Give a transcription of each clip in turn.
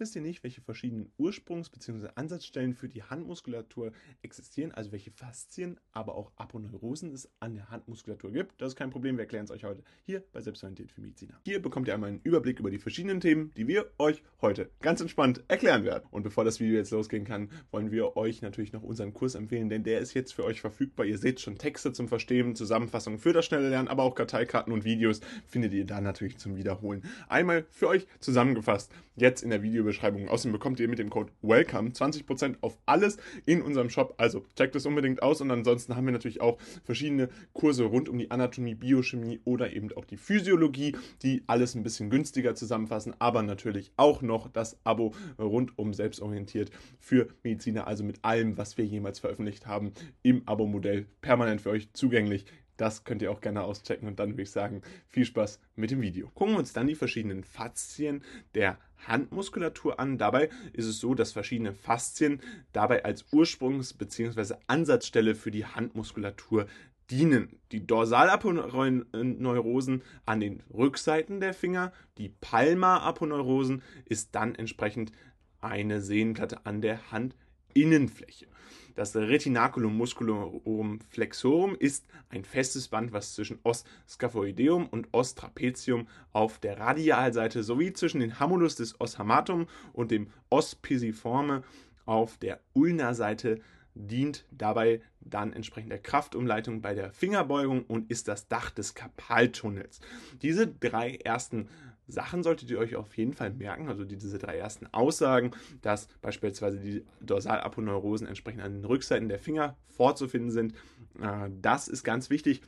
wisst ihr nicht, welche verschiedenen Ursprungs- bzw. Ansatzstellen für die Handmuskulatur existieren, also welche Faszien, aber auch Aponeurosen es an der Handmuskulatur gibt. Das ist kein Problem, wir erklären es euch heute hier bei Selbstorientiert für Mediziner. Hier bekommt ihr einmal einen Überblick über die verschiedenen Themen, die wir euch heute ganz entspannt erklären werden. Und bevor das Video jetzt losgehen kann, wollen wir euch natürlich noch unseren Kurs empfehlen, denn der ist jetzt für euch verfügbar. Ihr seht schon Texte zum Verstehen, Zusammenfassungen für das schnelle Lernen, aber auch Karteikarten und Videos findet ihr da natürlich zum Wiederholen. Einmal für euch zusammengefasst, jetzt in der Videobeschreibung. Außerdem bekommt ihr mit dem Code WELCOME 20% auf alles in unserem Shop. Also checkt es unbedingt aus und ansonsten haben wir natürlich auch verschiedene Kurse rund um die Anatomie, Biochemie oder eben auch die Physiologie, die alles ein bisschen günstiger zusammenfassen, aber natürlich auch noch das Abo rund um selbstorientiert für Mediziner, also mit allem, was wir jemals veröffentlicht haben, im Abo-Modell permanent für euch zugänglich. Das könnt ihr auch gerne auschecken und dann würde ich sagen, viel Spaß mit dem Video. Gucken wir uns dann die verschiedenen Faszien der Handmuskulatur an. Dabei ist es so, dass verschiedene Faszien dabei als Ursprungs- bzw. Ansatzstelle für die Handmuskulatur dienen. Die Dorsalaponeurosen an den Rückseiten der Finger, die Palmaraponeurosen ist dann entsprechend eine Sehnenplatte an der Handinnenfläche. Das Retinaculum musculorum flexorum ist ein festes Band, was zwischen Os scaphoideum und Os trapezium auf der Radialseite sowie zwischen den Hamulus des Os hamatum und dem Os pisiforme auf der Ulna-Seite dient dabei dann entsprechend der Kraftumleitung bei der Fingerbeugung und ist das Dach des Kapaltunnels. Diese drei ersten Sachen solltet ihr euch auf jeden Fall merken, also diese drei ersten Aussagen, dass beispielsweise die Dorsalaponeurosen entsprechend an den Rückseiten der Finger vorzufinden sind. Äh, das ist ganz wichtig.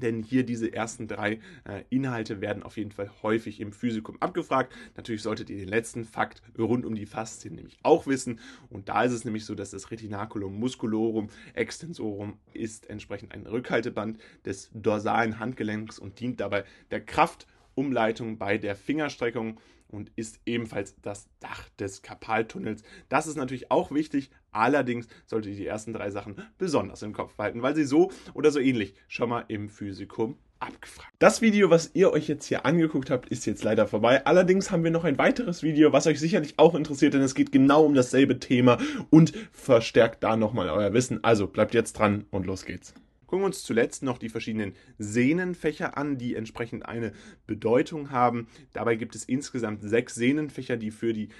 Denn hier diese ersten drei äh, Inhalte werden auf jeden Fall häufig im Physikum abgefragt. Natürlich solltet ihr den letzten Fakt rund um die Faszien nämlich auch wissen. Und da ist es nämlich so, dass das Retinaculum musculorum extensorum ist entsprechend ein Rückhalteband des dorsalen Handgelenks und dient dabei der Kraft Umleitung bei der Fingerstreckung und ist ebenfalls das Dach des Kapaltunnels. Das ist natürlich auch wichtig, allerdings solltet ihr die ersten drei Sachen besonders im Kopf behalten, weil sie so oder so ähnlich schon mal im Physikum abgefragt. Das Video, was ihr euch jetzt hier angeguckt habt, ist jetzt leider vorbei. Allerdings haben wir noch ein weiteres Video, was euch sicherlich auch interessiert, denn es geht genau um dasselbe Thema und verstärkt da nochmal euer Wissen. Also bleibt jetzt dran und los geht's. Gucken wir uns zuletzt noch die verschiedenen Sehnenfächer an, die entsprechend eine Bedeutung haben. Dabei gibt es insgesamt sechs Sehnenfächer, die für die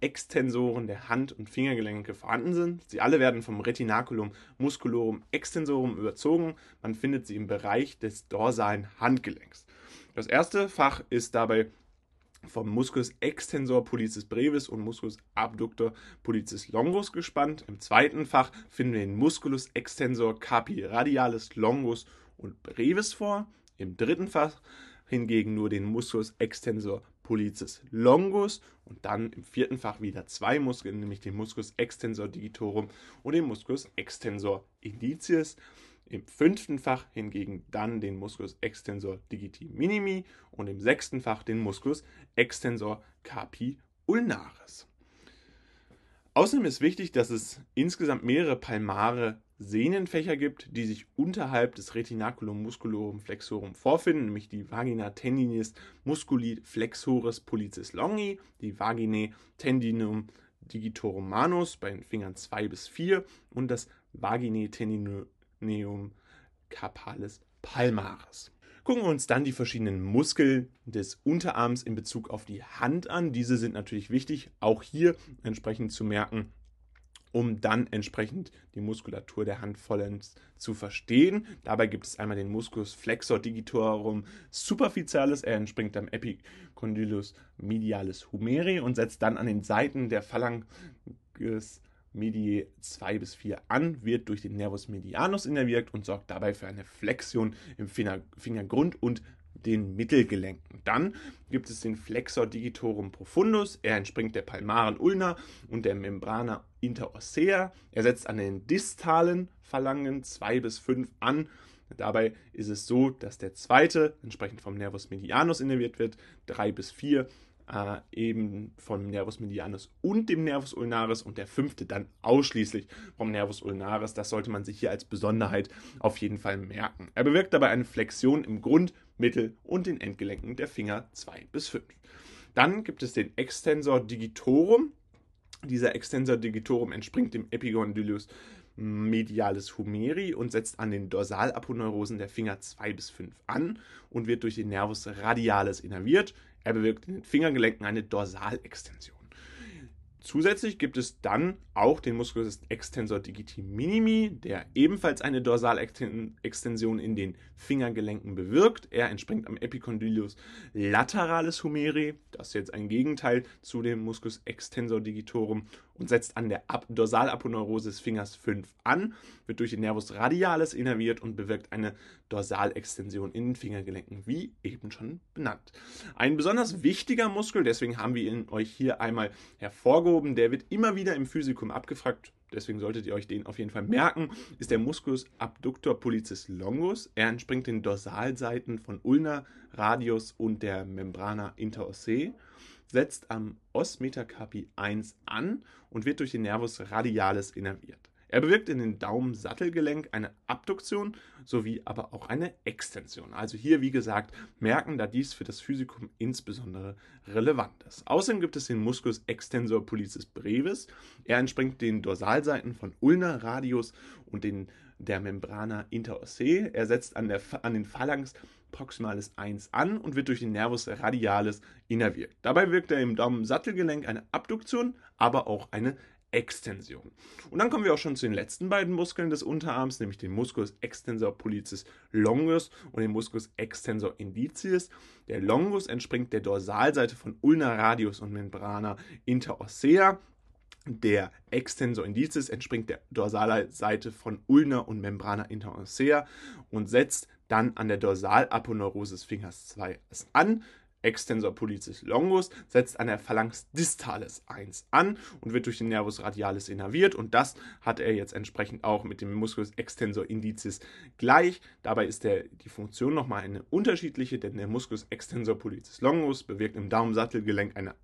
Extensoren der Hand- und Fingergelenke vorhanden sind. Sie alle werden vom Retinaculum musculorum extensorum überzogen. Man findet sie im Bereich des dorsalen Handgelenks. Das erste Fach ist dabei vom Musculus extensor pollicis brevis und Musculus abductor pollicis longus gespannt. Im zweiten Fach finden wir den Musculus extensor carpi radialis longus und brevis vor. Im dritten Fach hingegen nur den Musculus extensor pollicis longus und dann im vierten Fach wieder zwei Muskeln, nämlich den Musculus extensor digitorum und den Musculus extensor indicis. Im fünften Fach hingegen dann den Musculus extensor digiti minimi und im sechsten Fach den Musculus extensor carpi ulnaris. Außerdem ist wichtig, dass es insgesamt mehrere palmare Sehnenfächer gibt, die sich unterhalb des Retinaculum musculorum flexorum vorfinden, nämlich die Vagina tendinis musculi flexoris pollicis longi, die Vaginae tendinum digitorum manus bei den Fingern 2 bis 4 und das Vaginae tendinum Neum carpalis palmaris. Gucken wir uns dann die verschiedenen Muskeln des Unterarms in Bezug auf die Hand an. Diese sind natürlich wichtig, auch hier entsprechend zu merken, um dann entsprechend die Muskulatur der Hand vollends zu verstehen. Dabei gibt es einmal den Musculus flexor digitorum superficialis, er entspringt am Epicondylus medialis humeri und setzt dann an den Seiten der Phalanges Medii 2 bis 4 an, wird durch den Nervus medianus innerviert und sorgt dabei für eine Flexion im Fingergrund und den Mittelgelenken. Dann gibt es den Flexor digitorum profundus. Er entspringt der palmaren Ulna und der Membrana interossea. Er setzt an den distalen Phalangen 2 bis 5 an. Dabei ist es so, dass der zweite entsprechend vom Nervus medianus innerviert wird, 3 bis 4 äh, eben vom Nervus medianus und dem Nervus ulnaris und der fünfte dann ausschließlich vom Nervus ulnaris. Das sollte man sich hier als Besonderheit auf jeden Fall merken. Er bewirkt dabei eine Flexion im Grund, Mittel und den Endgelenken der Finger 2 bis 5. Dann gibt es den Extensor digitorum. Dieser Extensor digitorum entspringt dem Epigondylus medialis humeri und setzt an den Dorsalaponeurosen der Finger 2 bis 5 an und wird durch den Nervus radialis innerviert. Er bewirkt in den Fingergelenken eine Dorsalextension. Zusätzlich gibt es dann auch den Musculus extensor digiti minimi, der ebenfalls eine Dorsalextension in den Fingergelenken bewirkt. Er entspringt am Epicondylus lateralis humeri, das ist jetzt ein Gegenteil zu dem Musculus extensor digitorum und setzt an der Dorsalaponeurose des Fingers 5 an, wird durch den Nervus radialis innerviert und bewirkt eine Dorsalextension in den Fingergelenken, wie eben schon benannt. Ein besonders wichtiger Muskel, deswegen haben wir ihn euch hier einmal hervorgehoben, der wird immer wieder im Physikum abgefragt, deswegen solltet ihr euch den auf jeden Fall merken, ist der Musculus abductor pollicis longus. Er entspringt den Dorsalseiten von Ulna, Radius und der Membrana interossei setzt am Os Metacarpi 1 an und wird durch den Nervus radialis innerviert. Er bewirkt in den Daumensattelgelenk eine Abduktion sowie aber auch eine Extension. Also hier, wie gesagt, merken, da dies für das Physikum insbesondere relevant ist. Außerdem gibt es den Musculus extensor pollicis brevis. Er entspringt den Dorsalseiten von Ulna radius und den der Membrana interossei. Er setzt an, der, an den Phalanx proximalis 1 an und wird durch den Nervus radialis innerviert. Dabei wirkt er im Daumensattelgelenk eine Abduktion, aber auch eine Extension. Und dann kommen wir auch schon zu den letzten beiden Muskeln des Unterarms, nämlich den Musculus extensor pollicis longus und den Musculus extensor indicis. Der Longus entspringt der Dorsalseite von Ulna radius und Membrana interossea. Der Extensor indicis entspringt der Dorsalseite von Ulna und Membrana interossea und setzt dann an der Dorsalaponeurose Fingers 2 an. Extensor pollicis longus setzt an der Phalanx distalis 1 an und wird durch den Nervus radialis innerviert und das hat er jetzt entsprechend auch mit dem Musculus extensor indicis gleich. Dabei ist der, die Funktion nochmal eine unterschiedliche, denn der Musculus extensor pollicis longus bewirkt im Daumensattelgelenk eine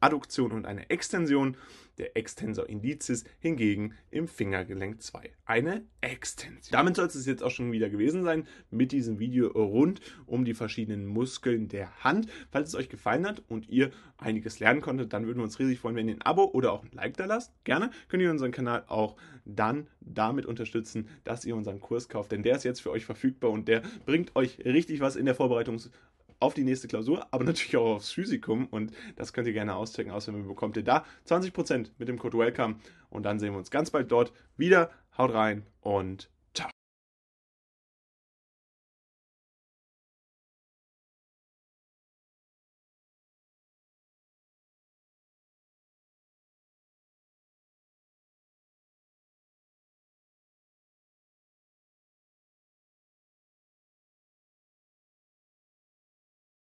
Adduktion und eine Extension der Extensor indicis hingegen im Fingergelenk 2 eine Extension. Damit soll es jetzt auch schon wieder gewesen sein mit diesem Video rund um die verschiedenen Muskeln der Hand. Falls es euch gefallen hat und ihr einiges lernen konntet, dann würden wir uns riesig freuen, wenn ihr ein Abo oder auch ein Like da lasst. Gerne könnt ihr unseren Kanal auch dann damit unterstützen, dass ihr unseren Kurs kauft, denn der ist jetzt für euch verfügbar und der bringt euch richtig was in der Vorbereitung auf die nächste Klausur, aber natürlich auch aufs Physikum und das könnt ihr gerne auschecken. Außerdem bekommt ihr da 20% mit dem Code WELCOME und dann sehen wir uns ganz bald dort wieder. Haut rein und